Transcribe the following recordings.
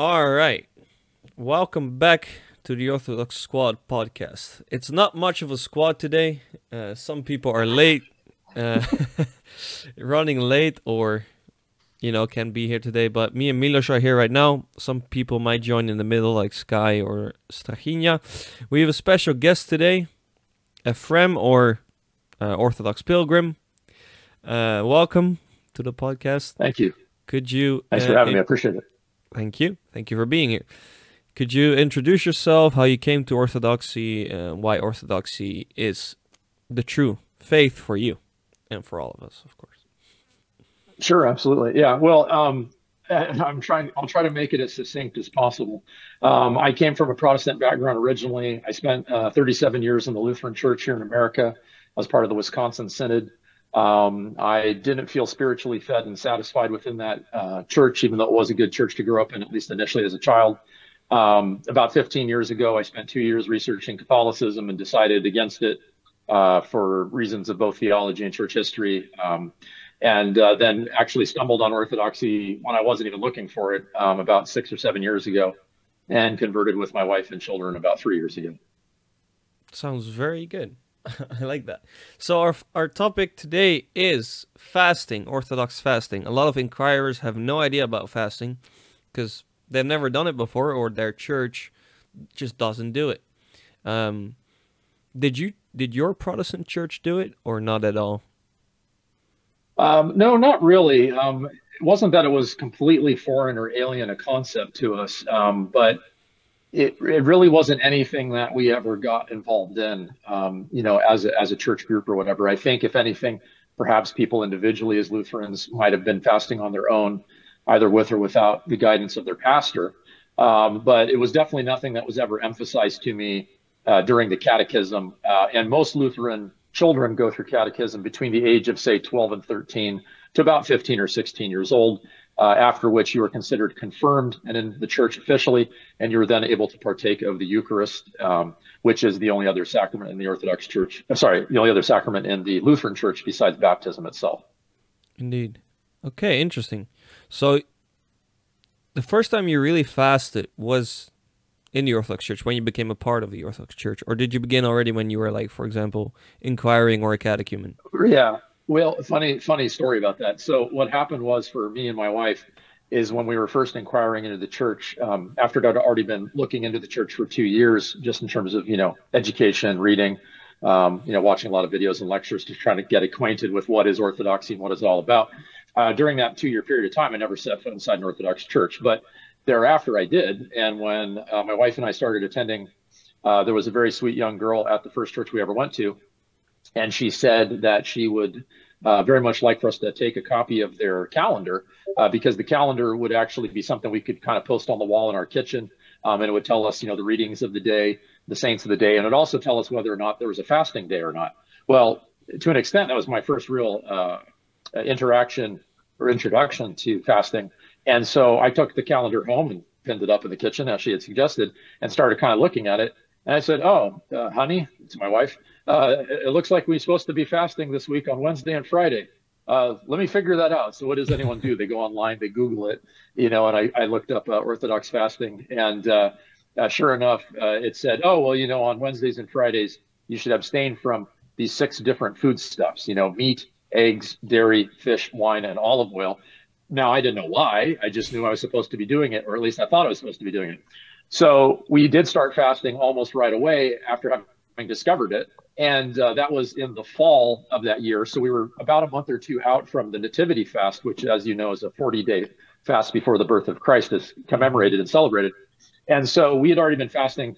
All right. Welcome back to the Orthodox Squad podcast. It's not much of a squad today. Uh, some people are late, uh, running late, or you know, can be here today. But me and Milos are here right now. Some people might join in the middle, like Sky or Strahinja. We have a special guest today, Ephraim or uh, Orthodox Pilgrim. Uh, welcome to the podcast. Thank you. Could you? Thanks for uh, having me. I appreciate it. Thank you. Thank you for being here. Could you introduce yourself, how you came to Orthodoxy, uh, why Orthodoxy is the true faith for you and for all of us, of course? Sure, absolutely. Yeah. Well, um, I'm trying. I'll try to make it as succinct as possible. Um, I came from a Protestant background originally. I spent uh, 37 years in the Lutheran Church here in America. I was part of the Wisconsin Synod. Um, I didn't feel spiritually fed and satisfied within that uh, church, even though it was a good church to grow up in, at least initially as a child. Um, about 15 years ago, I spent two years researching Catholicism and decided against it uh, for reasons of both theology and church history. Um, and uh, then actually stumbled on Orthodoxy when I wasn't even looking for it um, about six or seven years ago and converted with my wife and children about three years ago. Sounds very good. I like that. So our our topic today is fasting, Orthodox fasting. A lot of inquirers have no idea about fasting because they've never done it before, or their church just doesn't do it. Um, did you did your Protestant church do it, or not at all? Um, no, not really. Um, it wasn't that it was completely foreign or alien a concept to us, um, but it, it really wasn't anything that we ever got involved in, um, you know, as a, as a church group or whatever. I think, if anything, perhaps people individually as Lutherans might have been fasting on their own, either with or without the guidance of their pastor. Um, but it was definitely nothing that was ever emphasized to me uh, during the catechism. Uh, and most Lutheran children go through catechism between the age of, say, 12 and 13 to about 15 or 16 years old uh, after which you are considered confirmed and in the church officially, and you're then able to partake of the Eucharist, um, which is the only other sacrament in the Orthodox Church. Uh, sorry, the only other sacrament in the Lutheran Church besides baptism itself. Indeed. Okay, interesting. So, the first time you really fasted was in the Orthodox Church when you became a part of the Orthodox Church, or did you begin already when you were like, for example, inquiring or a catechumen? Yeah, well, funny, funny story about that. So what happened was for me and my wife is when we were first inquiring into the church, um, after I'd already been looking into the church for two years, just in terms of, you know, education, reading, um, you know, watching a lot of videos and lectures to try to get acquainted with what is Orthodoxy and what it's all about. Uh, during that two year period of time, I never set foot inside an Orthodox church, but thereafter I did. And when uh, my wife and I started attending, uh, there was a very sweet young girl at the first church we ever went to and she said that she would uh, very much like for us to take a copy of their calendar uh, because the calendar would actually be something we could kind of post on the wall in our kitchen. Um, and it would tell us, you know, the readings of the day, the saints of the day, and it also tell us whether or not there was a fasting day or not. Well, to an extent, that was my first real uh, interaction or introduction to fasting. And so I took the calendar home and pinned it up in the kitchen as she had suggested and started kind of looking at it. And I said, "Oh, uh, honey, to my wife, uh, it looks like we're supposed to be fasting this week on Wednesday and Friday. Uh, let me figure that out. So what does anyone do? They go online, they Google it, you know, and I, I looked up uh, Orthodox fasting and uh, uh, sure enough, uh, it said, oh, well, you know, on Wednesdays and Fridays, you should abstain from these six different foodstuffs, you know, meat, eggs, dairy, fish, wine, and olive oil. Now, I didn't know why. I just knew I was supposed to be doing it, or at least I thought I was supposed to be doing it. So we did start fasting almost right away after having discovered it and uh, that was in the fall of that year. So we were about a month or two out from the Nativity fast, which, as you know, is a 40 day fast before the birth of Christ is commemorated and celebrated. And so we had already been fasting.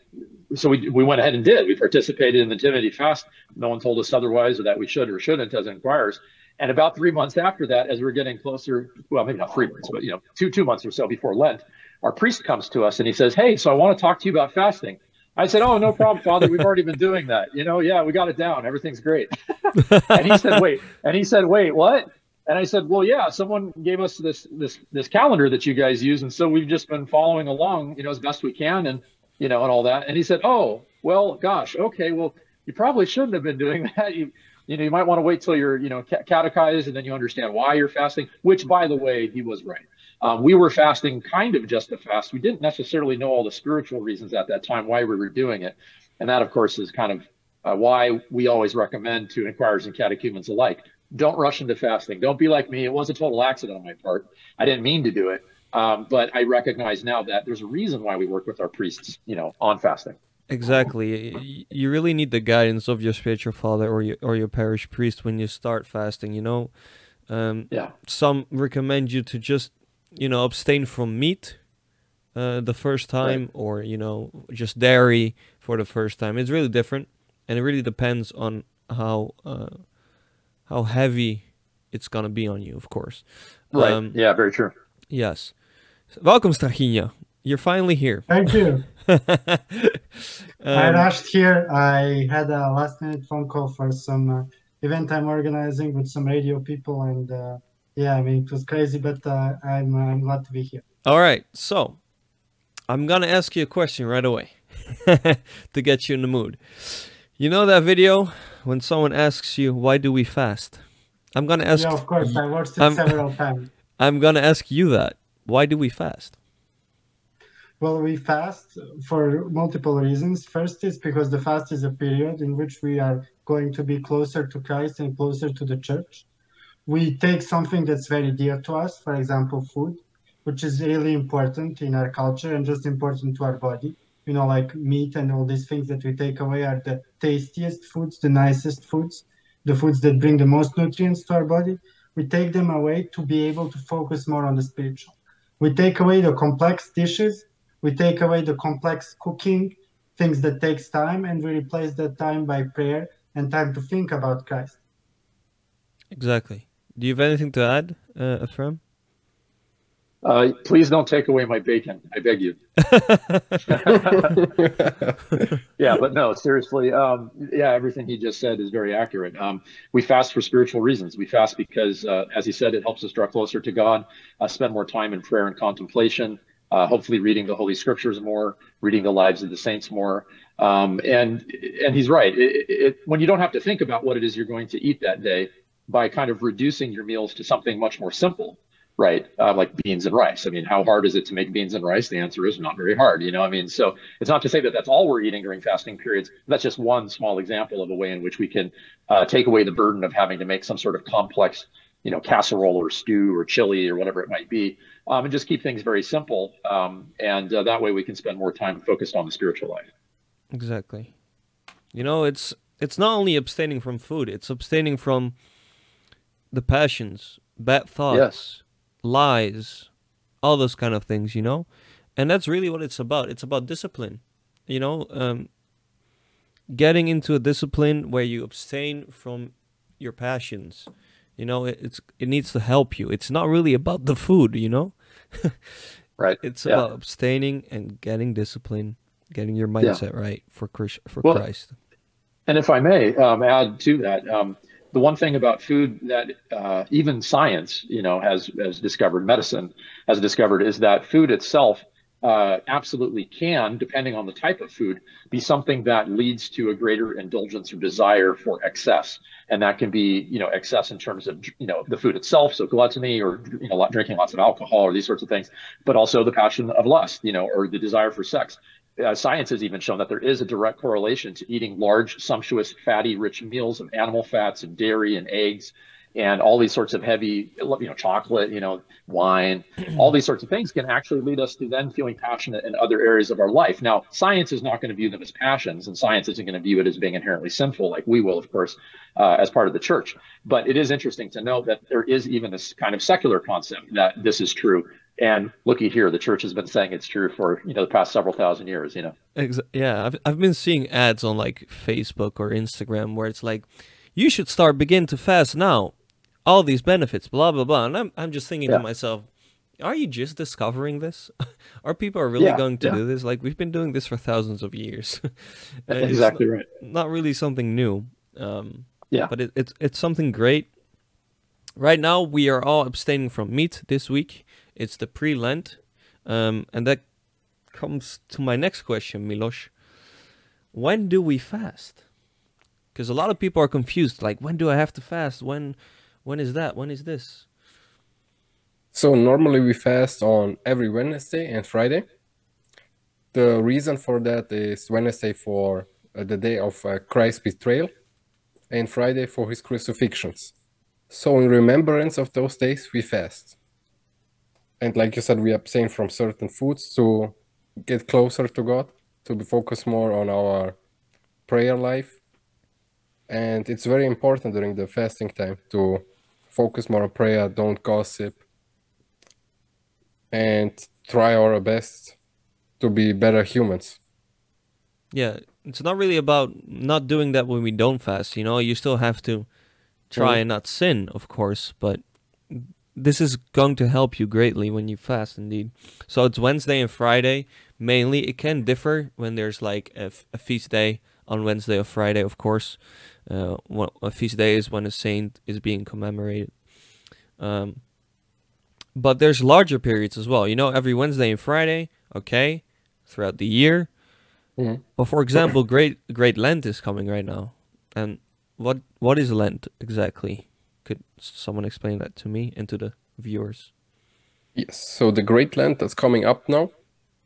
So we, we went ahead and did. We participated in the Nativity fast. No one told us otherwise or that we should or shouldn't as inquirers. And about three months after that, as we we're getting closer, well, maybe not three months, but you know, two two months or so before Lent, our priest comes to us and he says, "Hey, so I want to talk to you about fasting." I said, "Oh, no problem, Father. We've already been doing that. You know, yeah, we got it down. Everything's great." and he said, "Wait," and he said, "Wait, what?" And I said, "Well, yeah, someone gave us this this this calendar that you guys use, and so we've just been following along, you know, as best we can, and you know, and all that." And he said, "Oh, well, gosh, okay, well, you probably shouldn't have been doing that. You you know, you might want to wait till you're, you know, catechized and then you understand why you're fasting, which by the way, he was right. Um, we were fasting kind of just a fast. We didn't necessarily know all the spiritual reasons at that time why we were doing it. And that, of course, is kind of uh, why we always recommend to inquirers and catechumens alike don't rush into fasting. Don't be like me. It was a total accident on my part. I didn't mean to do it. Um, but I recognize now that there's a reason why we work with our priests, you know, on fasting. Exactly. You really need the guidance of your spiritual father or your or your parish priest when you start fasting. You know, um, yeah. Some recommend you to just, you know, abstain from meat uh, the first time, right. or you know, just dairy for the first time. It's really different, and it really depends on how uh, how heavy it's gonna be on you, of course. Right. Um, yeah. Very true. Yes. Welcome, Strahinja. You're finally here. Thank you. um, I rushed here. I had a last minute phone call for some uh, event I'm organizing with some radio people, and uh, yeah, I mean it was crazy, but uh, I'm I'm glad to be here. All right, so I'm gonna ask you a question right away to get you in the mood. You know that video when someone asks you why do we fast? I'm gonna ask. Yeah, of course. I watched it I'm, several times. I'm gonna ask you that. Why do we fast? Well, we fast for multiple reasons. First is because the fast is a period in which we are going to be closer to Christ and closer to the church. We take something that's very dear to us, for example, food, which is really important in our culture and just important to our body. You know, like meat and all these things that we take away are the tastiest foods, the nicest foods, the foods that bring the most nutrients to our body. We take them away to be able to focus more on the spiritual. We take away the complex dishes we take away the complex cooking things that takes time and we replace that time by prayer and time to think about christ exactly do you have anything to add uh, Ephraim? Uh, please don't take away my bacon. I beg you. yeah, but no, seriously. Um, yeah, everything he just said is very accurate. Um, we fast for spiritual reasons. We fast because, uh, as he said, it helps us draw closer to God, uh, spend more time in prayer and contemplation, uh, hopefully reading the Holy Scriptures more, reading the lives of the saints more. Um, and and he's right. It, it, when you don't have to think about what it is you're going to eat that day, by kind of reducing your meals to something much more simple, right? Uh, like beans and rice. I mean, how hard is it to make beans and rice? The answer is not very hard. You know, I mean, so it's not to say that that's all we're eating during fasting periods. That's just one small example of a way in which we can uh, take away the burden of having to make some sort of complex, you know, casserole or stew or chili or whatever it might be um, and just keep things very simple. Um, and uh, that way we can spend more time focused on the spiritual life. Exactly. You know, it's it's not only abstaining from food; it's abstaining from the passions, bad thoughts, lies, all those kind of things. You know, and that's really what it's about. It's about discipline. You know, um, getting into a discipline where you abstain from your passions. You know, it, it's it needs to help you. It's not really about the food. You know, right. It's yeah. about abstaining and getting discipline, getting your mindset yeah. right for for well, Christ. And if I may um, add to that, um, the one thing about food that uh, even science, you know, has has discovered, medicine has discovered, is that food itself uh, absolutely can, depending on the type of food, be something that leads to a greater indulgence or desire for excess. And that can be, you know, excess in terms of, you know, the food itself, so gluttony or, you know, drinking lots of alcohol or these sorts of things, but also the passion of lust, you know, or the desire for sex. Uh, science has even shown that there is a direct correlation to eating large, sumptuous, fatty, rich meals of animal fats and dairy and eggs and all these sorts of heavy, you know, chocolate, you know, wine, all these sorts of things can actually lead us to then feeling passionate in other areas of our life. Now, science is not going to view them as passions, and science isn't going to view it as being inherently sinful, like we will, of course, uh, as part of the church. But it is interesting to note that there is even this kind of secular concept that this is true. And looky here, the church has been saying it's true for you know the past several thousand years. You know. Ex- yeah, I've I've been seeing ads on like Facebook or Instagram where it's like, you should start begin to fast now all these benefits, blah blah blah. And I'm I'm just thinking yeah. to myself, are you just discovering this? are people are really yeah, going to yeah. do this? Like we've been doing this for thousands of years. exactly not, right. Not really something new. Um, yeah. But it, it's it's something great. Right now we are all abstaining from meat this week. It's the pre-Lent, um, and that comes to my next question, Milos. When do we fast? Because a lot of people are confused. Like, when do I have to fast? When when is that? When is this? So normally we fast on every Wednesday and Friday. The reason for that is Wednesday for uh, the day of uh, Christ's betrayal and Friday for his crucifixions. So in remembrance of those days we fast. And like you said, we abstain from certain foods to get closer to God, to be focused more on our prayer life. And it's very important during the fasting time to focus more on prayer, don't gossip, and try our best to be better humans. Yeah, it's not really about not doing that when we don't fast. You know, you still have to try Mhm. and not sin, of course, but this is going to help you greatly when you fast, indeed. So it's Wednesday and Friday mainly. It can differ when there's like a, f- a feast day on Wednesday or Friday, of course. Uh, a feast day is when a saint is being commemorated. Um, but there's larger periods as well. You know, every Wednesday and Friday, okay, throughout the year. Mhm. But for example, Great Great Lent is coming right now, and what what is Lent exactly? Could someone explain that to me and to the viewers? Yes, so the Great Lent that's coming up now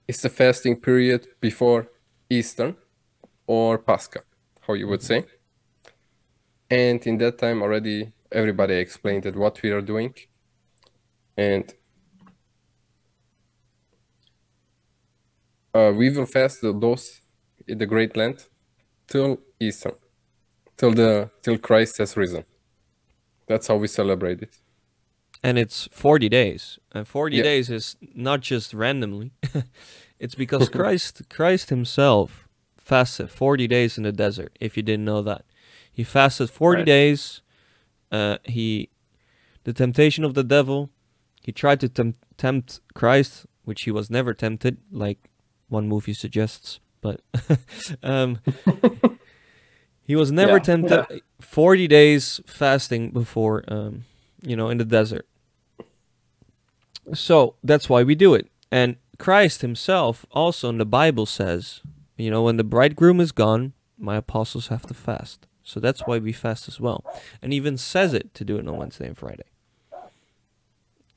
is the fasting period before Easter or Pascha, how you would say. And in that time already everybody explained that what we are doing. And uh, we will fast the, those in the Great Lent till Easter, till the till Christ has risen. That's how we celebrate it. And it's forty days, and forty Yeah. days is not just randomly. it's because Christ Christ Himself fasted forty days in the desert. If you didn't know that, He fasted forty Right. days. Uh, he, the temptation of the devil. He tried to tempt, tempt Christ, which he was never tempted, like one movie suggests. But um, he was never Yeah, tempted. Forty days fasting before, um, you know, in the desert. So that's why we do it. And Christ himself also in the Bible says, you know, when the bridegroom is gone, my apostles have to fast. So that's why we fast as well. And even says it to do it on Wednesday and Friday.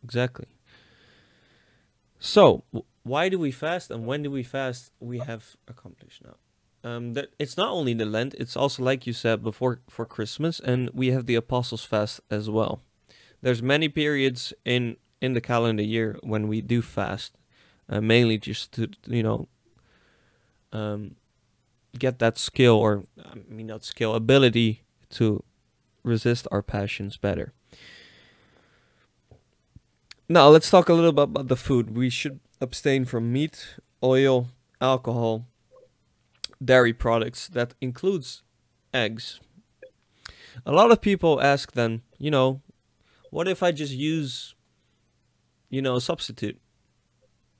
Exactly. So, why do we fast and when do we fast? We have accomplished now. Um, that it's not only the Lent; it's also like you said before for Christmas, and we have the Apostles' Fast as well. There's many periods in in the calendar year when we do fast, uh, mainly just to you know um, get that skill or I mean not skill ability to resist our passions better. Now let's talk a little bit about the food. We should abstain from meat, oil, alcohol, dairy products. That includes eggs. A lot of people ask then, you know, what if I just use, you know, a substitute?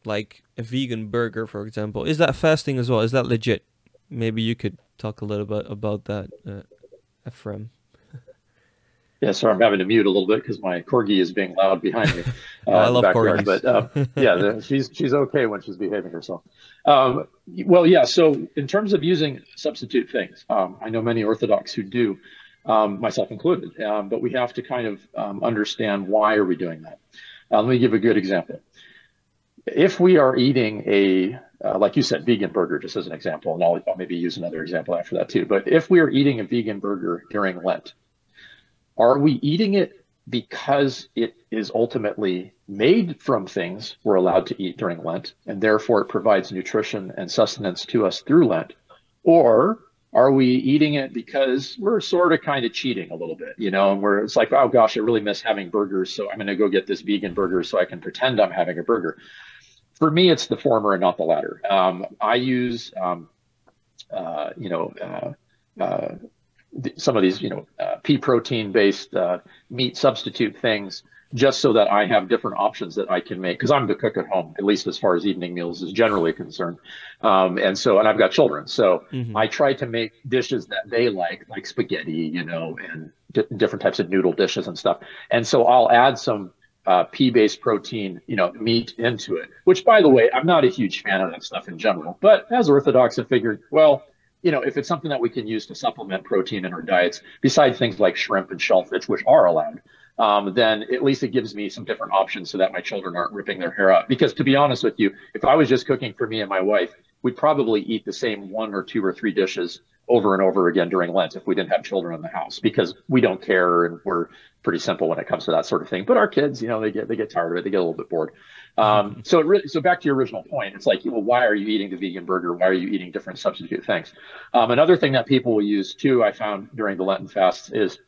Like a vegan burger, for example. Is that fasting as well? Is that legit? Maybe you could talk a little bit about that, uh, Ephraim. Yeah, sorry, I'm having to mute a little bit because my corgi is being loud behind me. Uh, I love backyard. corgis. But um, yeah, the, she's she's okay when she's behaving herself. Um, well, yeah. So in terms of using substitute things, um, I know many Orthodox who do, um, myself included. Um, but we have to kind of um, understand why are we doing that. Uh, let me give a good example. If we are eating a uh, like you said, vegan burger, just as an example, and I'll, I'll maybe use another example after that too. But if we are eating a vegan burger during Lent, are we eating it because it is ultimately made from things we're allowed to eat during Lent, and therefore it provides nutrition and sustenance to us through Lent? Or are we eating it because we're sort of kind of cheating a little bit, you know, and we're it's like, oh gosh, I really miss having burgers, so I'm going to go get this vegan burger so I can pretend I'm having a burger. For me, it's the former and not the latter. Um, I use, um, uh, you know, uh, uh, th- some of these, you know, uh, pea protein based uh, meat substitute things just so that I have different options that I can make because I'm the cook at home, at least as far as evening meals is generally concerned. Um, and so, and I've got children, so Mhm. I try to make dishes that they like, like spaghetti, you know, and di- different types of noodle dishes and stuff. And so I'll add some uh, pea-based protein, you know, meat into it. Which, by the way, I'm not a huge fan of that stuff in general. But as Orthodox, I figured, well, you know, if it's something that we can use to supplement protein in our diets, besides things like shrimp and shellfish, which are allowed, um, then at least it gives me some different options so that my children aren't ripping their hair out. Because to be honest with you, if I was just cooking for me and my wife, we'd probably eat the same one or two or three dishes over and over again during Lent if we didn't have children in the house because we don't care and we're pretty simple when it comes to that sort of thing. But our kids, you know, they get they get tired of it, they get a little bit bored. Um, so it really, so back to your original point, it's like, well, why are you eating the vegan burger? Why are you eating different substitute things? Um, another thing that people will use too, I found during the Lenten fast is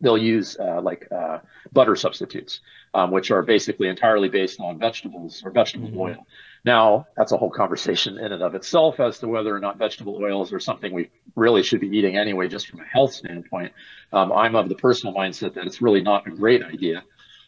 they'll use uh, like uh, butter substitutes, um, which are basically entirely based on vegetables or vegetable mm-hmm. oil. Now, that's a whole conversation in and of itself as to whether or not vegetable oils are something we really should be eating anyway, just from a health standpoint. Um, I'm of the personal mindset that it's really not a great idea.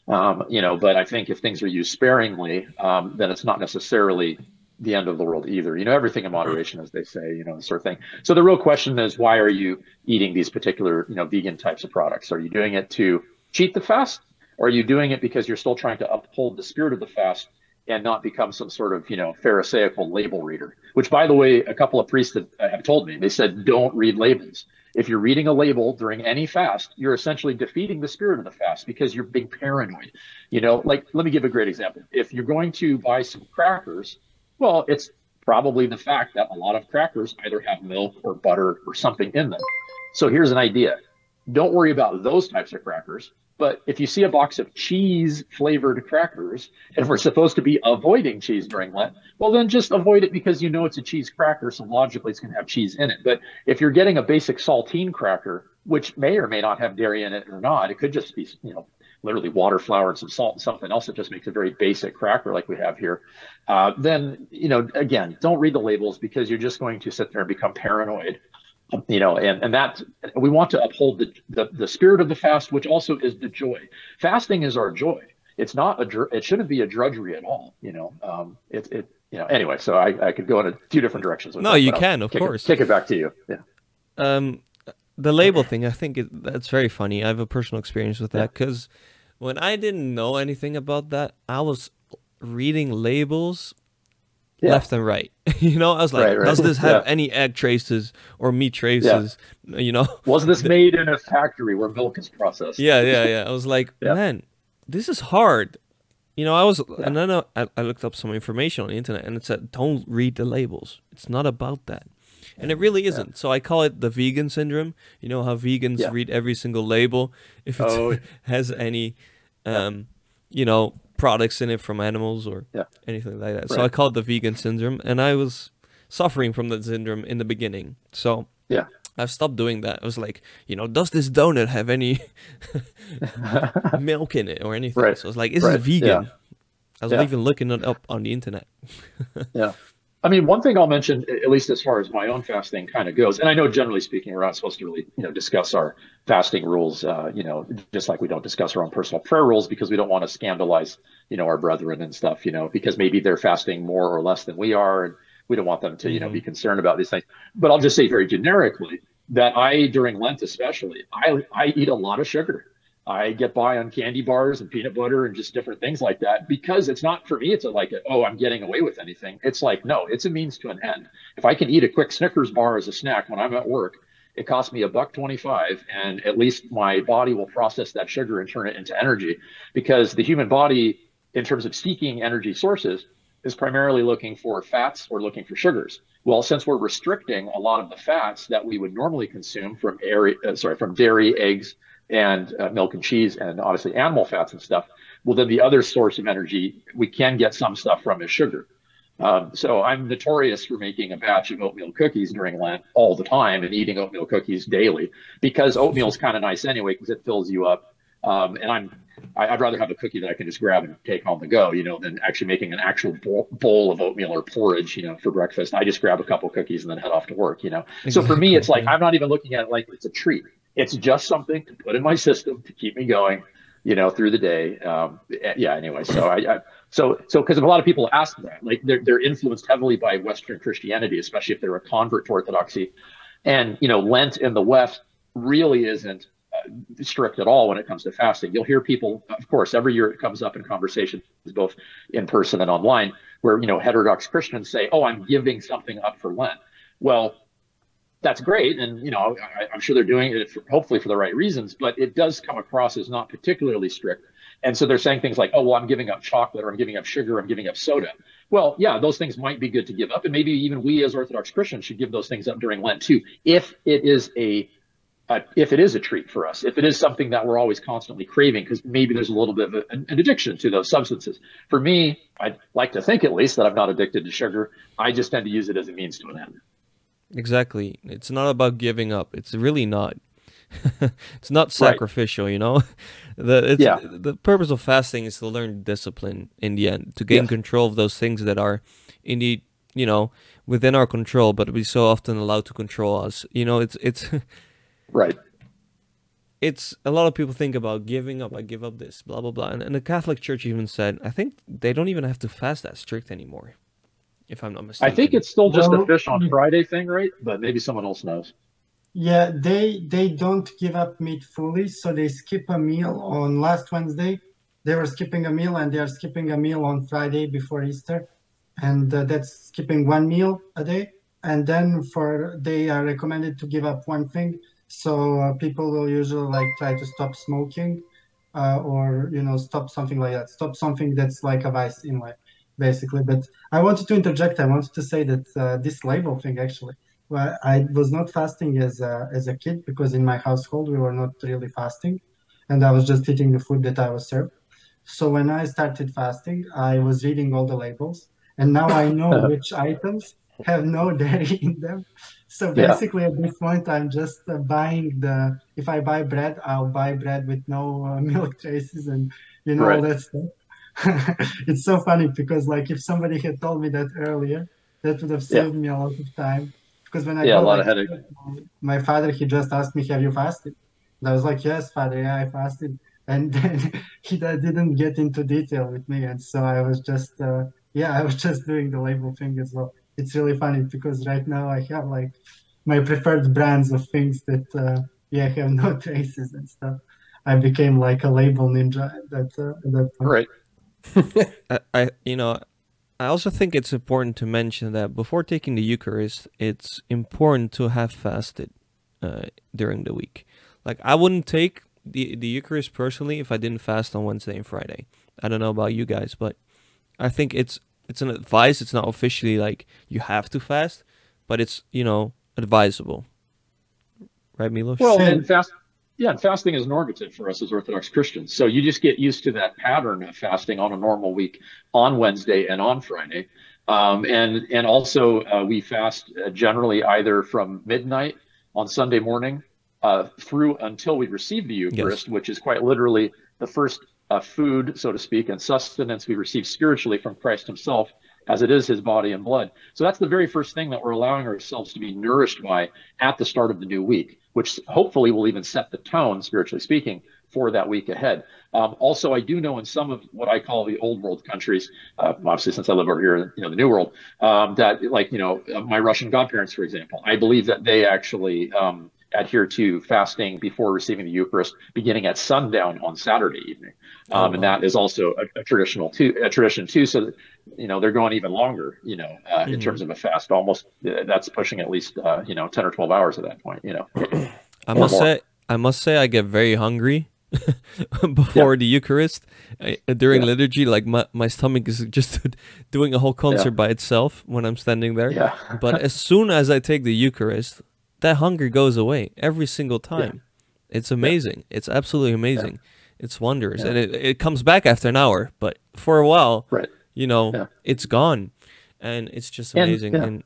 Um, you know, but I think if things are used sparingly, um, then it's not necessarily the end of the world either. You know, everything in moderation, as they say, you know, sort of thing. So the real question is, why are you eating these particular, you know, vegan types of products? Are you doing it to cheat the fast, or are you doing it because you're still trying to uphold the spirit of the fast and not become some sort of, you know, Pharisaical label reader? Which, by the way, a couple of priests uh, have told me. They said, don't read labels. If you're reading a label during any fast, you're essentially defeating the spirit of the fast because you're being paranoid. You know, like let me give a great example. If you're going to buy some crackers well, it's probably the fact that a lot of crackers either have milk or butter or something in them. So here's an idea. Don't worry about those types of crackers. But if you see a box of cheese flavored crackers and we're supposed to be avoiding cheese during Lent, well, then just avoid it because you know it's a cheese cracker. So logically, it's going to have cheese in it. But if you're getting a basic saltine cracker, which may or may not have dairy in it or not, it could just be, you know, literally water, flour, and some salt and something else that just makes a very basic cracker like we have here, uh, then, you know, again, don't read the labels because you're just going to sit there and become paranoid. You know, and, and that we want to uphold the, the, the spirit of the fast, which also is the joy. Fasting is our joy. It's not a, it shouldn't be a drudgery at all. You know, um, it, it, you know, anyway, so I, I could go in a few different directions. no, that, you can, of kick course. It, kick it back to you. Yeah. Um, the label thing, I think it, that's very funny. I have a personal experience with that because yeah when I didn't know anything about that, I was reading labels yeah. left and right. you know, I was like, right, right. does this have yeah. any egg traces or meat traces? Yeah. You know, was this made in a factory where milk is processed? Yeah, yeah, yeah. I was like, man, this is hard. You know, I was, and then I, I looked up some information on the internet, and it said, don't read the labels. It's not about that and it really isn't. So I call it the vegan syndrome. You know how vegans read every single label if it oh. has any, um, you know, products in it from animals or anything like that. Right. So I call it the vegan syndrome, and I was suffering from that syndrome in the beginning. So yeah. I've stopped doing that. I was like, you know, does this donut have any milk in it or anything? Right. So I was like, is right. it vegan? I was even looking it up on the internet. yeah. I mean, one thing I'll mention, at least as far as my own fasting kind of goes, and I know generally speaking, we're not supposed to really, you know, discuss our fasting rules, uh, you know, just like we don't discuss our own personal prayer rules because we don't want to scandalize, you know, our brethren and stuff, you know, because maybe they're fasting more or less than we are, and we don't want them to, you know, be mm-hmm. concerned about these things. But I'll just say very generically that I, during Lent especially, I I eat a lot of sugar. I get by on candy bars and peanut butter and just different things like that because it's not for me. It's like, a, oh, I'm getting away with anything. It's like, no, it's a means to an end. If I can eat a quick Snickers bar as a snack when I'm at work, it costs me a buck 25 and at least my body will process that sugar and turn it into energy because the human body in terms of seeking energy sources is primarily looking for fats or looking for sugars well since we're restricting a lot of the fats that we would normally consume from dairy, uh, sorry from dairy eggs and uh, milk and cheese and obviously animal fats and stuff. Well, then the other source of energy we can get some stuff from is sugar. Um, so I'm notorious for making a batch of oatmeal cookies during Lent all the time and eating oatmeal cookies daily because oatmeal is kind of nice anyway because it fills you up. Um, and I'm I, would rather have a cookie that I can just grab and take on the go, you know, than actually making an actual bowl, bowl of oatmeal or porridge, you know, for breakfast. I just grab a couple cookies and then head off to work, you know. Exactly. So for me, it's like I'm not even looking at it like it's a treat. It's just something to put in my system to keep me going, you know, through the day. Um, yeah. Anyway, so I, I so so because a lot of people ask that, like they're they're influenced heavily by Western Christianity, especially if they're a convert to Orthodoxy, and you know, Lent in the West really isn't uh, strict at all when it comes to fasting. You'll hear people, of course, every year it comes up in conversations, both in person and online, where you know heterodox Christians say, "Oh, I'm giving something up for Lent." Well, that's great, and you know, I, am sure they're doing it for, hopefully for the right reasons, but it does come across as not particularly strict. And so they're saying things like, "Oh, well, I'm giving up chocolate, or I'm giving up sugar, or I'm giving up soda." Well, yeah, those things might be good to give up, and maybe even we as Orthodox Christians should give those things up during Lent too, if it is a if it is a treat for us, if it is something that we're always constantly craving, because maybe there's a little bit of a, an addiction to those substances. For me, I'd like to think at least that I'm not addicted to sugar. I just tend to use it as a means to an end. Exactly. It's not about giving up. It's really not. it's not sacrificial, right. you know. the yeah. the purpose of fasting is to learn discipline in the end, to gain yes. control of those things that are indeed, you know, within our control, but we so often allowed to control us. You know, it's it's Right. It's a lot of people think about giving up. I give up this, blah blah blah. And, and the Catholic Church even said, I think they don't even have to fast that strict anymore, if I'm not mistaken. I think it's still just well, a fish on Friday thing, right? But maybe someone else knows. Yeah, they they don't give up meat fully, so they skip a meal on last Wednesday. They were skipping a meal, and they are skipping a meal on Friday before Easter, and uh, that's skipping one meal a day. And then for they are recommended to give up one thing so uh, people will usually like try to stop smoking uh, or you know stop something like that, stop something that's like a vice in life, basically. But I wanted to interject. I wanted to say that uh, this label thing actually. Well, I was not fasting as a, as a kid because in my household we were not really fasting, and I was just eating the food that I was served. So when I started fasting, I was reading all the labels, and now I know which items have no dairy in them. So basically, yeah. at this point, I'm just uh, buying the. If I buy bread, I'll buy bread with no uh, milk traces and you know right. all that stuff. it's so funny because like if somebody had told me that earlier, that would have saved yeah. me a lot of time. Because when I yeah, a lot like, of headache. My father, he just asked me, "Have you fasted?" And I was like, "Yes, father, yeah, I fasted." And then he didn't get into detail with me, and so I was just, uh, yeah, I was just doing the label thing as well it's really funny because right now I have like my preferred brands of things that uh, yeah have no traces and stuff. I became like a label ninja at that uh, at that point. Right. I, I you know I also think it's important to mention that before taking the Eucharist, it's important to have fasted uh, during the week. Like I wouldn't take the the Eucharist personally if I didn't fast on Wednesday and Friday. I don't know about you guys, but I think it's it's an advice. It's not officially like you have to fast, but it's you know advisable, right, Milos? Well, and fast, yeah, and fasting is normative for us as Orthodox Christians. So you just get used to that pattern of fasting on a normal week on Wednesday and on Friday, um, and and also uh, we fast uh, generally either from midnight on Sunday morning uh, through until we receive the Eucharist, yes. which is quite literally the first uh, food, so to speak, and sustenance we receive spiritually from Christ Himself, as it is His body and blood. So that's the very first thing that we're allowing ourselves to be nourished by at the start of the new week, which hopefully will even set the tone, spiritually speaking, for that week ahead. Um, also, I do know in some of what I call the old world countries, uh, obviously since I live over here, you know, the new world, um, that like you know my Russian godparents, for example, I believe that they actually um, adhere to fasting before receiving the Eucharist, beginning at sundown on Saturday evening, um, oh, and that is also a, a, traditional too, a tradition too. So, that, you know, they're going even longer. You know, uh, mm-hmm. in terms of a fast, almost uh, that's pushing at least uh, you know ten or twelve hours at that point. You know, I must more. say, I must say, I get very hungry. before yeah. the Eucharist I, during yeah. liturgy, like my, my stomach is just doing a whole concert yeah. by itself when I'm standing there. Yeah. but as soon as I take the Eucharist, that hunger goes away every single time. Yeah. It's amazing. Yeah. It's absolutely amazing. Yeah. It's wonders, and it, it comes back after an hour, but for a while, right. you know, it's gone, and it's just amazing. And, and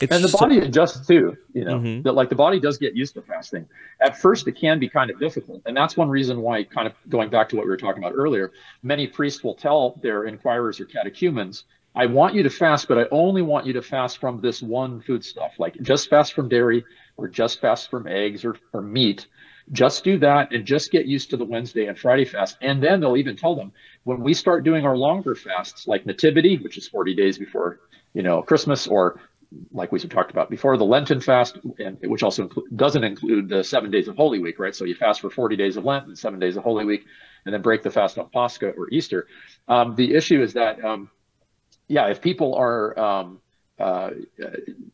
it's and the body adjusts too. You know, mm-hmm. that like the body does get used to fasting. At first, it can be kind of difficult, and that's one reason why, kind of going back to what we were talking about earlier, many priests will tell their inquirers or catechumens I want you to fast, but I only want you to fast from this one food stuff. Like just fast from dairy or just fast from eggs or, or meat. Just do that and just get used to the Wednesday and Friday fast. And then they'll even tell them when we start doing our longer fasts, like Nativity, which is 40 days before, you know, Christmas, or like we've talked about before, the Lenten fast, and which also doesn't include the seven days of Holy Week, right? So you fast for 40 days of Lent and seven days of Holy Week, and then break the fast on Pascha or Easter. Um, the issue is that um, yeah, if people are um, uh,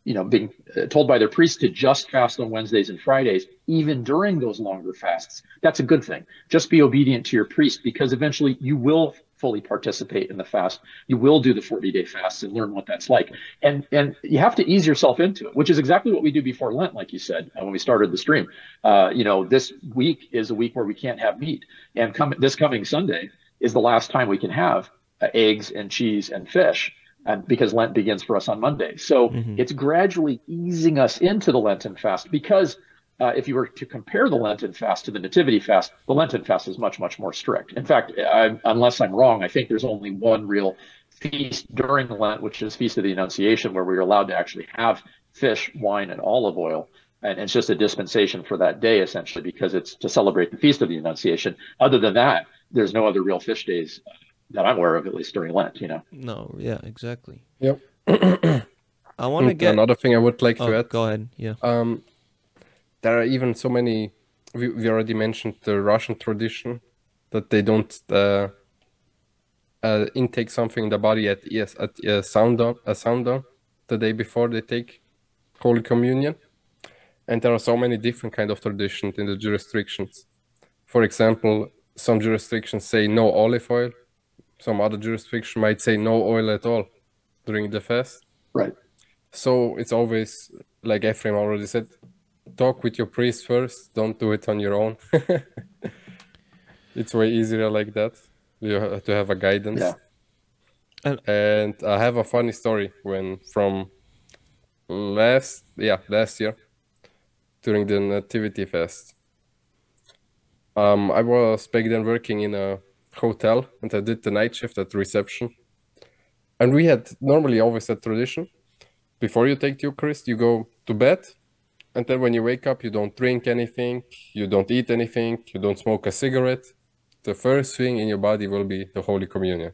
you know, being told by their priest to just fast on Wednesdays and Fridays, even during those longer fasts, that's a good thing. Just be obedient to your priest because eventually you will fully participate in the fast. You will do the 40 day fast and learn what that's like. And and you have to ease yourself into it, which is exactly what we do before Lent, like you said uh, when we started the stream. Uh, you know, this week is a week where we can't have meat, and come this coming Sunday is the last time we can have uh, eggs and cheese and fish and because Lent begins for us on Monday. So mm-hmm. it's gradually easing us into the Lenten fast because uh, if you were to compare the Lenten fast to the Nativity fast, the Lenten fast is much, much more strict. In fact, I, unless I'm wrong, I think there's only one real feast during Lent, which is Feast of the Annunciation, where we're allowed to actually have fish, wine, and olive oil. And it's just a dispensation for that day, essentially, because it's to celebrate the Feast of the Annunciation. Other than that, there's no other real fish days that I'm aware of, at least during Lent. You know. No. Yeah. Exactly. Yep. I want to get another thing I would like oh, to add. Go ahead. Yeah. Um, there are even so many. We, we already mentioned the Russian tradition that they don't uh, uh, intake something in the body at yes at uh, sundown a sundown the day before they take Holy Communion, and there are so many different kind of traditions in the jurisdictions. For example, some jurisdictions say no olive oil, some other jurisdiction might say no oil at all during the fast. Right. So it's always like Ephraim already said, talk with your priest first. Don't do it on your own. it's way easier like that. You have to have a guidance. Yeah. And, and I have a funny story when from last yeah last year during the nativity fest. Um, I was back then working in a hotel and I did the night shift at reception. And we had normally always a tradition. Before you take the Eucharist, you go to bed. And then when you wake up, you don't drink anything, you don't eat anything, you don't smoke a cigarette. The first thing in your body will be the Holy Communion.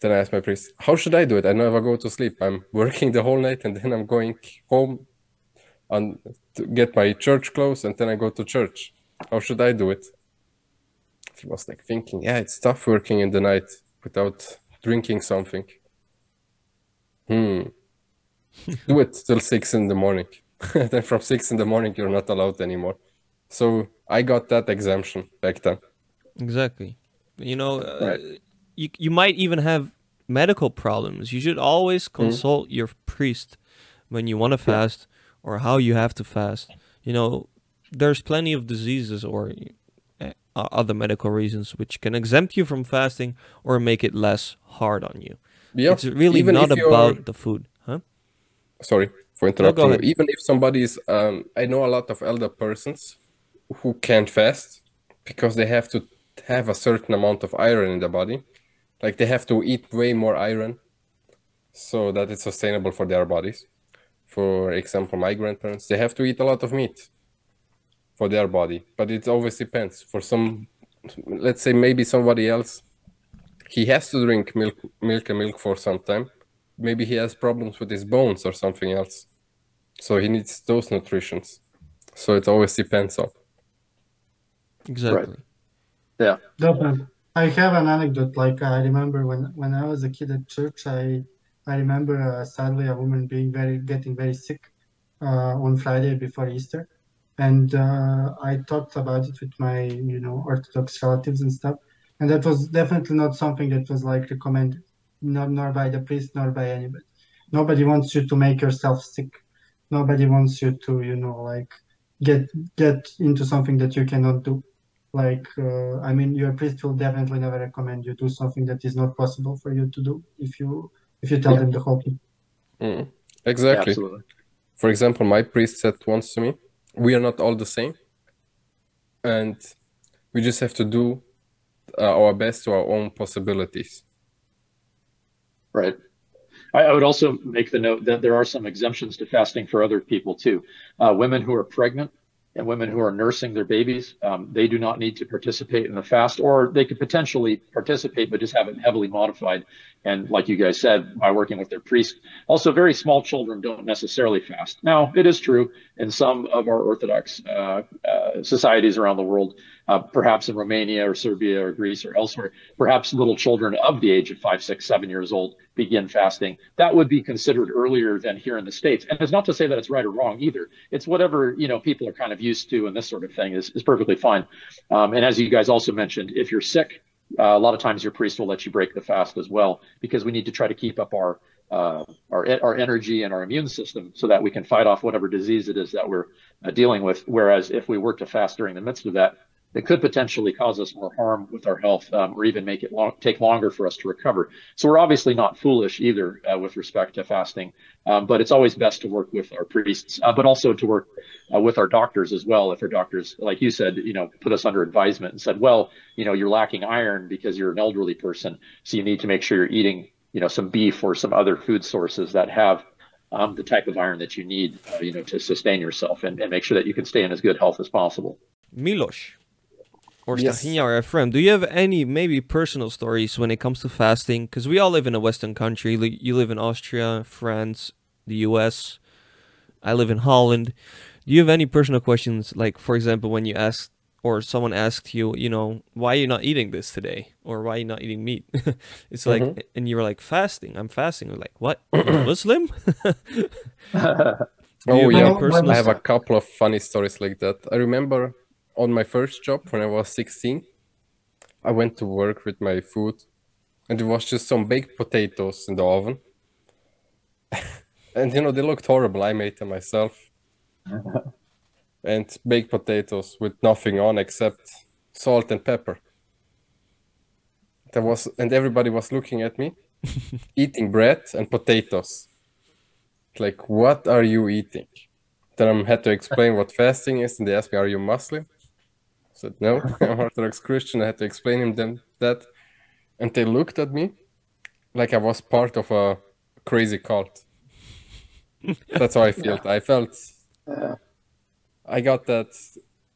Then I asked my priest, How should I do it? I never go to sleep. I'm working the whole night and then I'm going home and to get my church clothes and then I go to church. How should I do it? He was like thinking, yeah, it's tough working in the night without drinking something. Hmm. Do it till six in the morning. then from six in the morning, you're not allowed anymore. So I got that exemption back then. Exactly. You know, uh, you you might even have medical problems. You should always hmm? consult mm-hmm. your priest when you want to fast yeah. or how you have to fast. You know, there's plenty of diseases or uh, other medical reasons which can exempt you from fasting or make it less hard on you. Yeah, it's really Even not about the food, huh? Sorry for interrupting. No, Even if somebody is, um, I know a lot of elder persons who can't fast because they have to have a certain amount of iron in the body. Like they have to eat way more iron so that it's sustainable for their bodies. For example, my grandparents, they have to eat a lot of meat for their body but it always depends. For some let's say maybe somebody else he has to drink milk milk and milk for some time. Maybe he has problems with his bones or something else. So he needs those nutritions. So it always depends on. Exactly. Right. yeah. No, i have an anecdote. Like i remember when when i was a kid at church i i remember uh, sadly a woman being very getting very sick uh, on friday before easter and uh, I talked about it with my you know Orthodox relatives and stuff, and that was definitely not something that was like recommended, not nor by the priest nor by anybody. Nobody wants you to make yourself sick. Nobody wants you to you know like get get into something that you cannot do. Like uh, I mean, your priest will definitely never recommend you do something that is not possible for you to do if you if you tell yeah. them the whole thing. Mm, exactly. Yeah, for example, my priest said once to me, we are not all the same and we just have to do uh, our best to our own possibilities. Right. I, I, would also make the note that there are some exemptions to fasting for other people too. Uh, women who are pregnant and women who are nursing their babies, um, they do not need to participate in the fast, or they could potentially participate, but just have it heavily modified. And like you guys said, by working with their priest. Also, very small children don't necessarily fast. Now, it is true in some of our Orthodox uh, uh, societies around the world, uh, perhaps in Romania or Serbia or Greece or elsewhere, perhaps little children of the age of five, six, seven years old begin fasting. That would be considered earlier than here in the States. And it's not to say that it's right or wrong either. It's whatever, you know, people are kind of used to and this sort of thing is, is perfectly fine. Um, and as you guys also mentioned, if you're sick, uh, a lot of times your priest will let you break the fast as well because we need to try to keep up our uh, our our energy and our immune system so that we can fight off whatever disease it is that we're uh, dealing with. Whereas if we were to fast during the midst of that, it could potentially cause us more harm with our health um, or even make it long, take longer for us to recover. So we're obviously not foolish either uh, with respect to fasting, um, but it's always best to work with our priests, uh, but also to work uh, with our doctors as well. If our doctors, like you said, you know, put us under advisement and said, well, you know, you're lacking iron because you're an elderly person, so you need to make sure you're eating, you know, some beef or some other food sources that have um, the type of iron that you need, uh, you know, to sustain yourself and, and make sure that you can stay in as good health as possible. Milos or Yes. Or Ephraim, do you have any maybe personal stories when it comes to fasting? Because we all live in a Western country. You live in Austria, France, the U.S. I live in Holland. Do you have any personal questions, like for example, when you ask or someone asked you, you know, why are you not eating this today, or why are you not eating meat? it's like, Mhm. and you were like fasting. I'm fasting. We're like, what? Muslim? Oh yeah, I have a couple of funny stories like that. I remember on my first job when I was 16, I went to work with my food, and it was just some baked potatoes in the oven. and you know, they looked horrible. I made them myself. and baked potatoes with nothing on except salt and pepper. There was, and everybody was looking at me, eating bread and potatoes. Like, what are you eating? Then I had to explain what fasting is, and they asked me, "Are you Muslim?" Said, "No, I'm Orthodox Christian." I had to explain him them that, and they looked at me like I was part of a crazy cult. That's how I felt. I felt I got that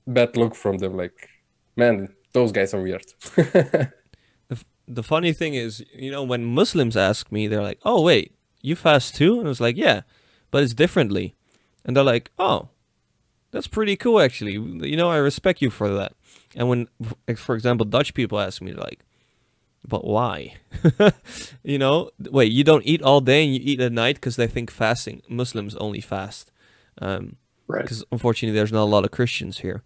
bad look from them. Like, man, those guys are weird. the funny thing is, you know, when Muslims ask me, they're like, "Oh, wait, you fast too?" And I was like, "Yeah, but it's differently." And they're like, "Oh, that's pretty cool, actually. You know, I respect you for that." And when, for example, Dutch people ask me, like, "But why?" you know, wait, you don't eat all day and you eat at night because they think fasting Muslims only fast. Um, Right. because unfortunately there's not a lot of Christians here.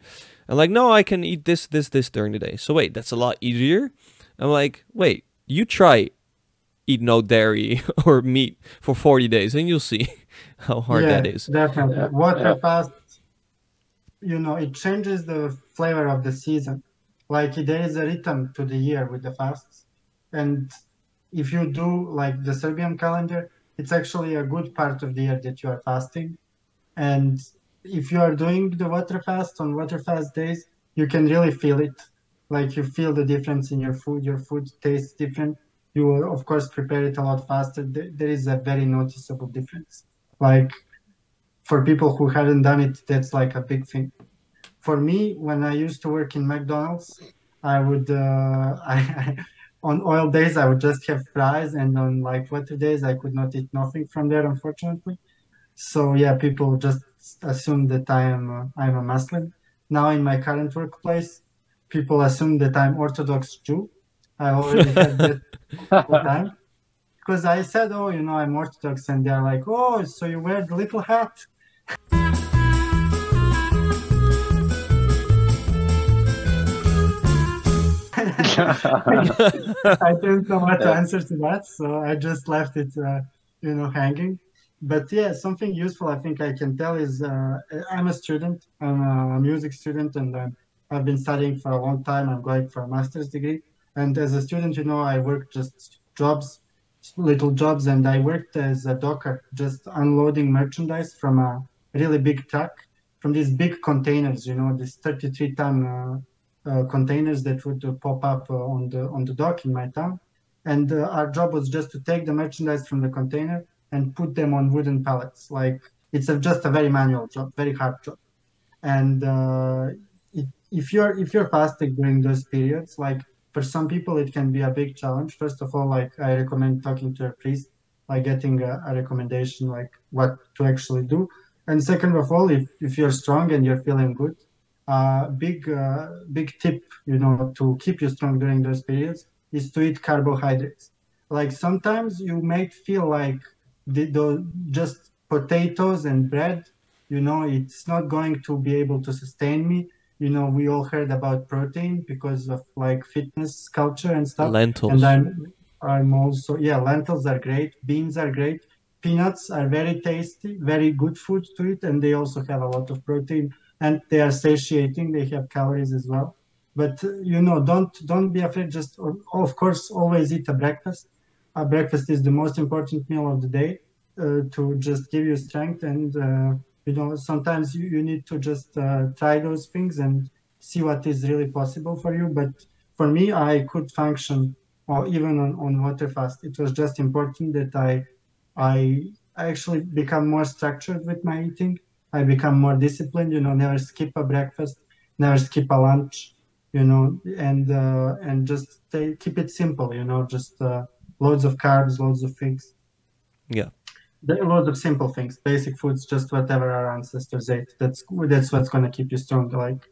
And like, no, I can eat this, this, this during the day. So wait, that's a lot easier. I'm like, wait, you try eat no dairy or meat for 40 days and you'll see how hard yeah, that is. Definitely. Yeah, Water yeah. fast, you know, it changes the flavor of the season. Like there is a rhythm to the year with the fasts. And if you do like the Serbian calendar, it's actually a good part of the year that you are fasting. And if you are doing the water fast on water fast days, you can really feel it. Like you feel the difference in your food. Your food tastes different. You will, of course, prepare it a lot faster. There is a very noticeable difference. Like for people who haven't done it, that's like a big thing. For me, when I used to work in McDonald's, I would, uh, I, on oil days, I would just have fries, and on like water days, I could not eat nothing from there, unfortunately. So yeah, people just assume that I am uh, I'm a Muslim. Now in my current workplace, people assume that I'm Orthodox Jew. I already had that all the time because I said, "Oh, you know, I'm Orthodox," and they're like, "Oh, so you wear the little hat?" I didn't know what to answer to that, so I just left it, uh, you know, hanging. But yeah, something useful I think I can tell is uh, I'm a student. I'm a music student, and um, I've been studying for a long time. I'm going for a master's degree, and as a student, you know, I work just jobs, little jobs, and I worked as a docker, just unloading merchandise from a really big truck, from these big containers, you know, these 33 ton. Uh, uh, containers that would uh, pop up uh, on the on the dock in my town, and our job was just to take the merchandise from the container and put them on wooden pallets. Like it's a, just a very manual job, very hard job. And it, if you're if you're fasting during those periods, like for some people it can be a big challenge. First of all, like I recommend talking to a priest, like getting a, a recommendation like what to actually do. And second of all, if if you're strong and you're feeling good, uh, big uh, big tip, you know, to keep you strong during those periods is to eat carbohydrates. Like sometimes you might feel like the, the just potatoes and bread, you know, it's not going to be able to sustain me. You know, we all heard about protein because of like fitness culture and stuff. Lentils. And I'm I'm also yeah, lentils are great, beans are great, peanuts are very tasty, very good food to eat, and they also have a lot of protein and they are satiating. They have calories as well. But uh, you know, don't don't be afraid. Just of course, always eat a breakfast. A breakfast is the most important meal of the day uh, to just give you strength. And uh, you know, sometimes you, you need to just uh, try those things and see what is really possible for you. But for me, I could function or even on, on water fast. It was just important that I I actually become more structured with my eating. I become more disciplined. You know, never skip a breakfast, never skip a lunch. You know, and uh, and just stay, keep it simple. You know, just uh, loads of carbs, loads of things. Yeah. There are loads of simple things, basic foods, just whatever our ancestors ate. That's that's what's gonna keep you strong, like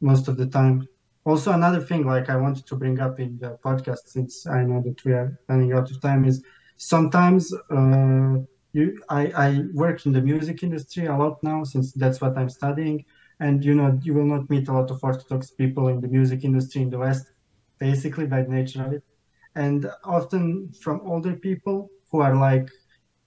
most of the time. Also, another thing, like I wanted to bring up in the podcast, since I know that we are running out of time, is sometimes uh, you I, I work in the music industry a lot now since that's what I'm studying. And you know you will not meet a lot of orthodox people in the music industry in the west basically by nature of it. And often from older people who are like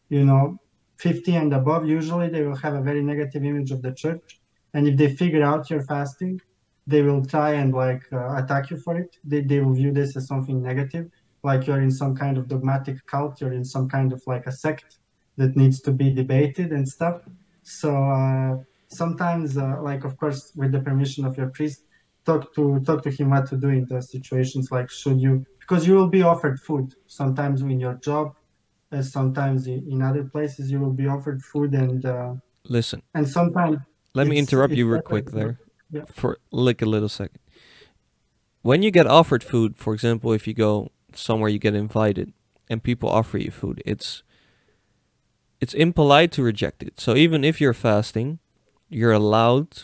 you know 50 and above usually they will have a very negative image of the church. And if they figure out you're fasting they will try and like uh, attack you for it. They, they will view this as something negative like you're in some kind of dogmatic cult, you're in some kind of like a sect that needs to be debated and stuff. So uh, sometimes, uh, like of course, with the permission of your priest, talk to talk to him what to do in those situations. Like, should you because you will be offered food sometimes in your job, uh, sometimes in, in other places you will be offered food and uh, Listen, and sometimes. let me interrupt you real quick there Yeah. for like a little second. When you get offered food, for example, if you go somewhere you get invited and people offer you food, it's it's impolite to reject it. So even if you're fasting, you're allowed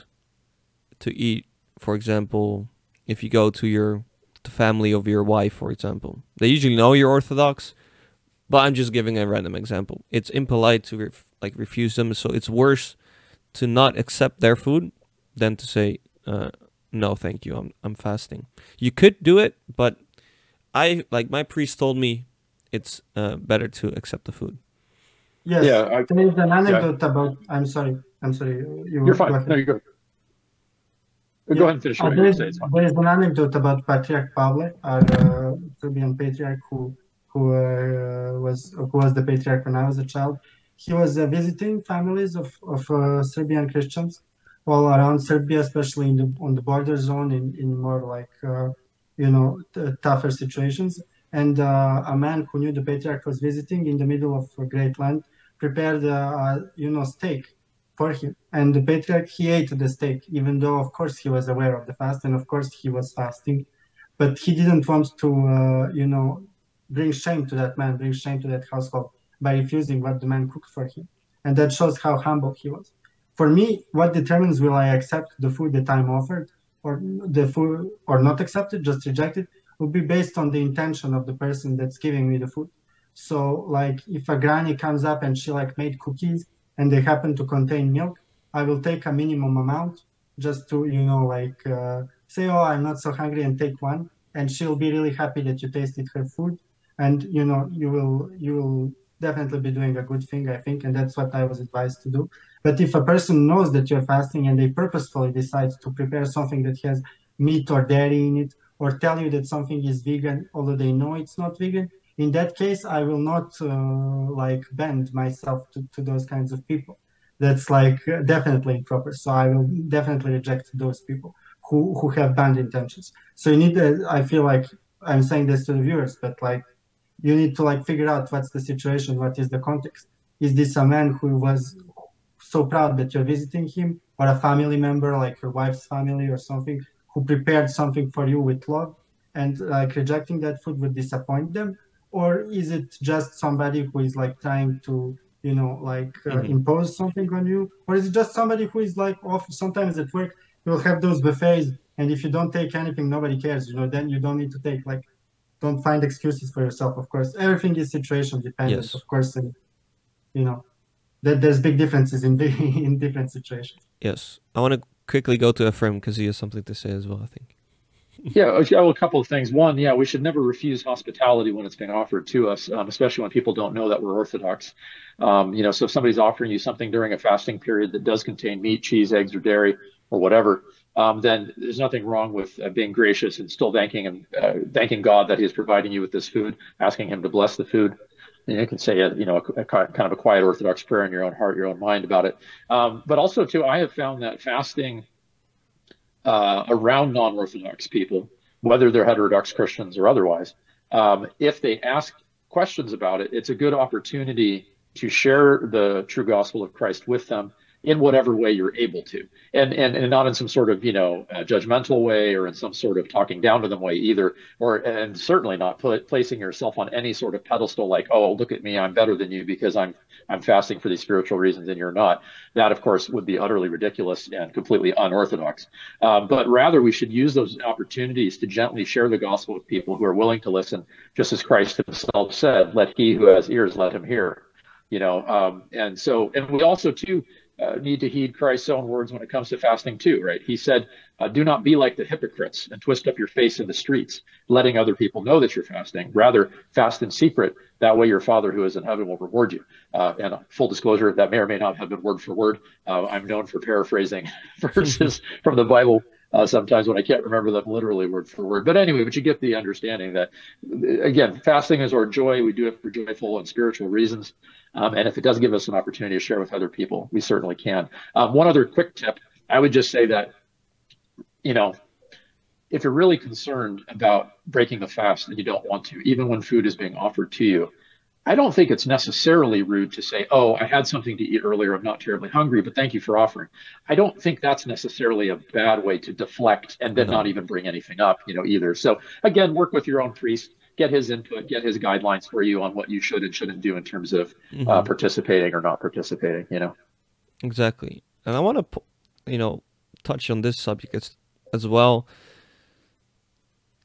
to eat, for example, if you go to your the family of your wife, for example. They usually know you're Orthodox, but I'm just giving a random example. It's impolite to ref- like refuse them, so it's worse to not accept their food than to say uh, no, thank you. I'm I'm fasting. You could do it, but I like my priest told me it's uh, better to accept the food. Yes. Yeah, I, There is an anecdote about. I'm sorry. I'm sorry. You, you're fine. ahead. No, you're good. Go Yeah. ahead and finish Uh, what you're saying. There is an anecdote about Patriarch Pavle, our uh, Serbian patriarch who who uh, was who was the patriarch when I was a child. He was uh, visiting families of of uh, Serbian Christians all around Serbia, especially in the on the border zone, in in more like uh, you know tougher situations. And uh, a man who knew the patriarch was visiting in the middle of a Great Lent prepared uh, you know steak for him. And the patriarch, he ate the steak, even though, of course, he was aware of the fast and, of course, he was fasting. But he didn't want to, uh, you know, bring shame to that man, bring shame to that household by refusing what the man cooked for him. And that shows how humble he was. For me, what determines will I accept the food that I'm offered or the food or not accepted, just rejected, will be based on the intention of the person that's giving me the food. So like if a granny comes up and she like made cookies and they happen to contain milk, I will take a minimum amount just to, you know, like uh, say, oh, I'm not so hungry and take one. And she'll be really happy that you tasted her food. And, you know, you will, you will definitely be doing a good thing, I think. And that's what I was advised to do. But if a person knows that you're fasting and they purposefully decide to prepare something that has meat or dairy in it, or tell you that something is vegan, although they know it's not vegan, in that case, I will not uh, like bend myself to, to those kinds of people. That's like definitely improper. So I will definitely reject those people who, who have bad intentions. So you need, uh, I feel like I'm saying this to the viewers, but like you need to like figure out what's the situation, what is the context. Is this a man who was so proud that you're visiting him, or a family member like your wife's family or something who prepared something for you with love, and like rejecting that food would disappoint them? or is it just somebody who is like trying to you know like uh, Mhm. impose something on you or is it just somebody who is like off sometimes at work you'll have those buffets, and if you don't take anything, nobody cares. You know, then you don't need to take like, don't find excuses for yourself. Of course, everything is situation dependent. Yes. Of course, and you know, that there's big differences in the, in different situations. Yes. I want to quickly go to Ephraim because he has something to say as well, I think. Yeah, well, a couple of things. One, yeah, we should never refuse hospitality when it's being offered to us, um, especially when people don't know that we're Orthodox. Um, you know, so if somebody's offering you something during a fasting period that does contain meat, cheese, eggs, or dairy, or whatever, um, then there's nothing wrong with uh, being gracious and still thanking and uh, thanking God that He's providing you with this food, asking Him to bless the food. And you can say, a, you know, a, a kind of a quiet Orthodox prayer in your own heart, your own mind about it. Um, but also, too, I have found that fasting uh, around non-Orthodox people, whether they're heterodox Christians or otherwise, um, if they ask questions about it, it's a good opportunity to share the true gospel of Christ with them in whatever way you're able to, and and, and not in some sort of you know uh, judgmental way or in some sort of talking down to them way either, or and certainly not put, placing yourself on any sort of pedestal like oh look at me I'm better than you because I'm I'm fasting for these spiritual reasons and you're not. That of course would be utterly ridiculous and completely unorthodox. Um, but rather we should use those opportunities to gently share the gospel with people who are willing to listen, just as Christ Himself said, "Let he who has ears let him hear." You know, um, and so and we also too uh, need to heed Christ's own words when it comes to fasting too, right? He said, uh, "Do not be like the hypocrites and twist up your face in the streets, letting other people know that you're fasting. Rather, fast in secret. That way, your Father who is in heaven will reward you." Uh, and full disclosure, that may or may not have been word for word. Uh, I'm known for paraphrasing verses from the Bible. Uh, sometimes when I can't remember them literally word for word. But anyway, but you get the understanding that, again, fasting is our joy. We do it for joyful and spiritual reasons. Um, and if it does give us an opportunity to share with other people, we certainly can. Um, one other quick tip I would just say that, you know, if you're really concerned about breaking the fast and you don't want to, even when food is being offered to you, I don't think it's necessarily rude to say, Oh, I had something to eat earlier. I'm not terribly hungry, but thank you for offering. I don't think that's necessarily a bad way to deflect and then No. not even bring anything up, you know, either. So again, work with your own priest, get his input, get his guidelines for you on what you should and shouldn't do in terms of uh, Mhm. participating or not participating, you know. Exactly. And I want to, you know, touch on this subject as, as well.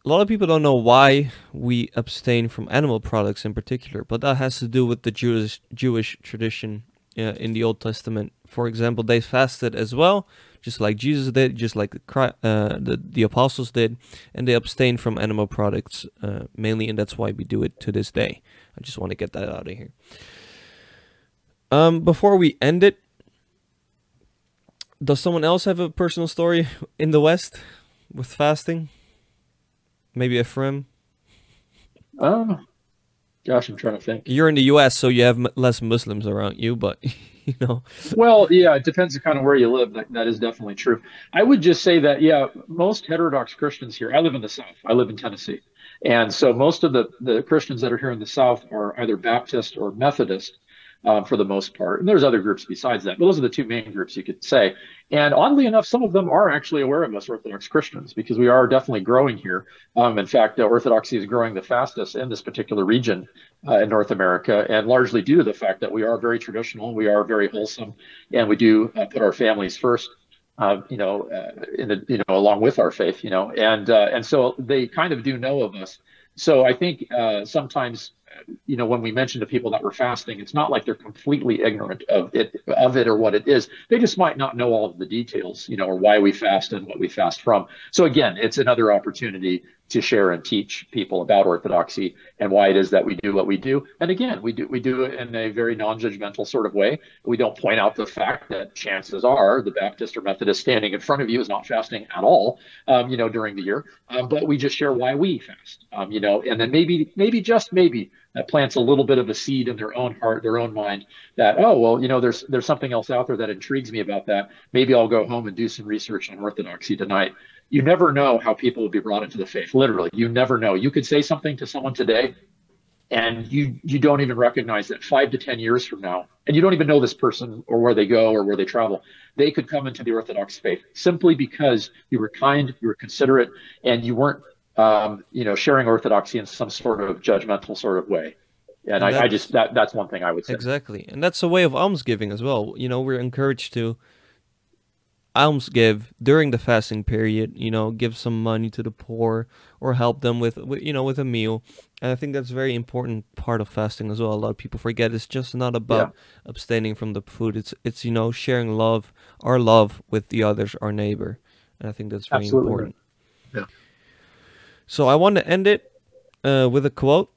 A lot of people don't know why we abstain from animal products in particular, but that has to do with the Jewish Jewish tradition uh, in the Old Testament. For example, they fasted as well, just like Jesus did, just like the uh, the, the apostles did, and they abstained from animal products uh, mainly, and that's why we do it to this day. I just want to get that out of here. Um, before we end it, does someone else have a personal story in the West with fasting? Maybe Ephraim? Oh, um, gosh, I'm trying to think. You're in the US, so you have m- less Muslims around you, but you know, Well, yeah, it depends on kind of where you live. That, that is definitely true. I would just say that, yeah, most heterodox Christians here, I live in the South, I live in Tennessee. And so most of the, the Christians that are here in the South are either Baptist or Methodist um, for the most part. And there's other groups besides that, but those are the two main groups you could say. And oddly enough, some of them are actually aware of us Orthodox Christians because we are definitely growing here. Um, in fact, uh, Orthodoxy is growing the fastest in this particular region uh, in North America, and largely due to the fact that we are very traditional, we are very wholesome, and we do uh, put our families first. Uh, you know, uh, in the, you know, along with our faith, you know, and uh, and so they kind of do know of us. So I think uh, sometimes, you know, when we mention to people that we're fasting, it's not like they're completely ignorant of it, of it or what it is. They just might not know all of the details, you know, or why we fast and what we fast from. So again, it's another opportunity to share and teach people about orthodoxy and why it is that we do what we do. And again, we do we do it in a very non-judgmental sort of way. We don't point out the fact that chances are the Baptist or Methodist standing in front of you is not fasting at all, um, you know, during the year. Um, but we just share why we fast, um, you know, and then maybe maybe just maybe that plants a little bit of a seed in their own heart, their own mind that oh well, you know, there's there's something else out there that intrigues me about that. Maybe I'll go home and do some research on orthodoxy tonight. You never know how people will be brought into the faith literally. You never know. You could say something to someone today and you you don't even recognize that five to ten years from now and you don't even know this person or where they go or where they travel they could come into the orthodox faith simply because you were kind you were considerate and you weren't um, you know sharing orthodoxy in some sort of judgmental sort of way and, And I, I just that that's one thing i would say exactly. And that's a way of almsgiving as well. You know, we're encouraged to alms give during the fasting period. You know, give some money to the poor or help them with, with you know with a meal. And I think that's a very important part of fasting as well. A lot of people forget it's just not about abstaining from the food. It's it's you know sharing love, our love with the others, our neighbor. And I think that's very Absolutely. important. Yeah. So I want to end it uh, with a quote.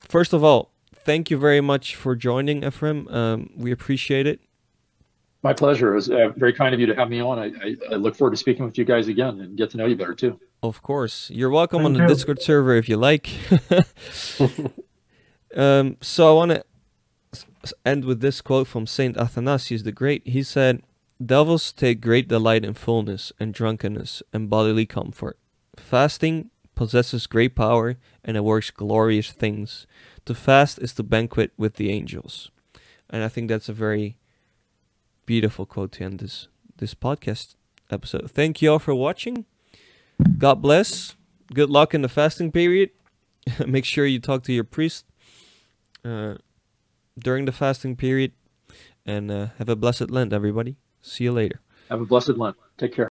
First of all, thank you very much for joining, Ephraim. Um, we appreciate it. My pleasure. It was uh, very kind of you to have me on. I, I, I look forward to speaking with you guys again and get to know you better too. Of course, you're welcome on the you. Discord server if you like. um, so I want to end with this quote from Saint Athanasius the Great. He said, "Devils take great delight in fullness and drunkenness and bodily comfort. Fasting possesses great power, and it works glorious things. To fast is to banquet with the angels. And I think that's a very beautiful quote to end this, this podcast episode. Thank you all for watching. God bless. Good luck in the fasting period. Make sure you talk to your priest uh, during the fasting period. And uh, have a blessed Lent, everybody. See you later. Have a blessed Lent. Take care.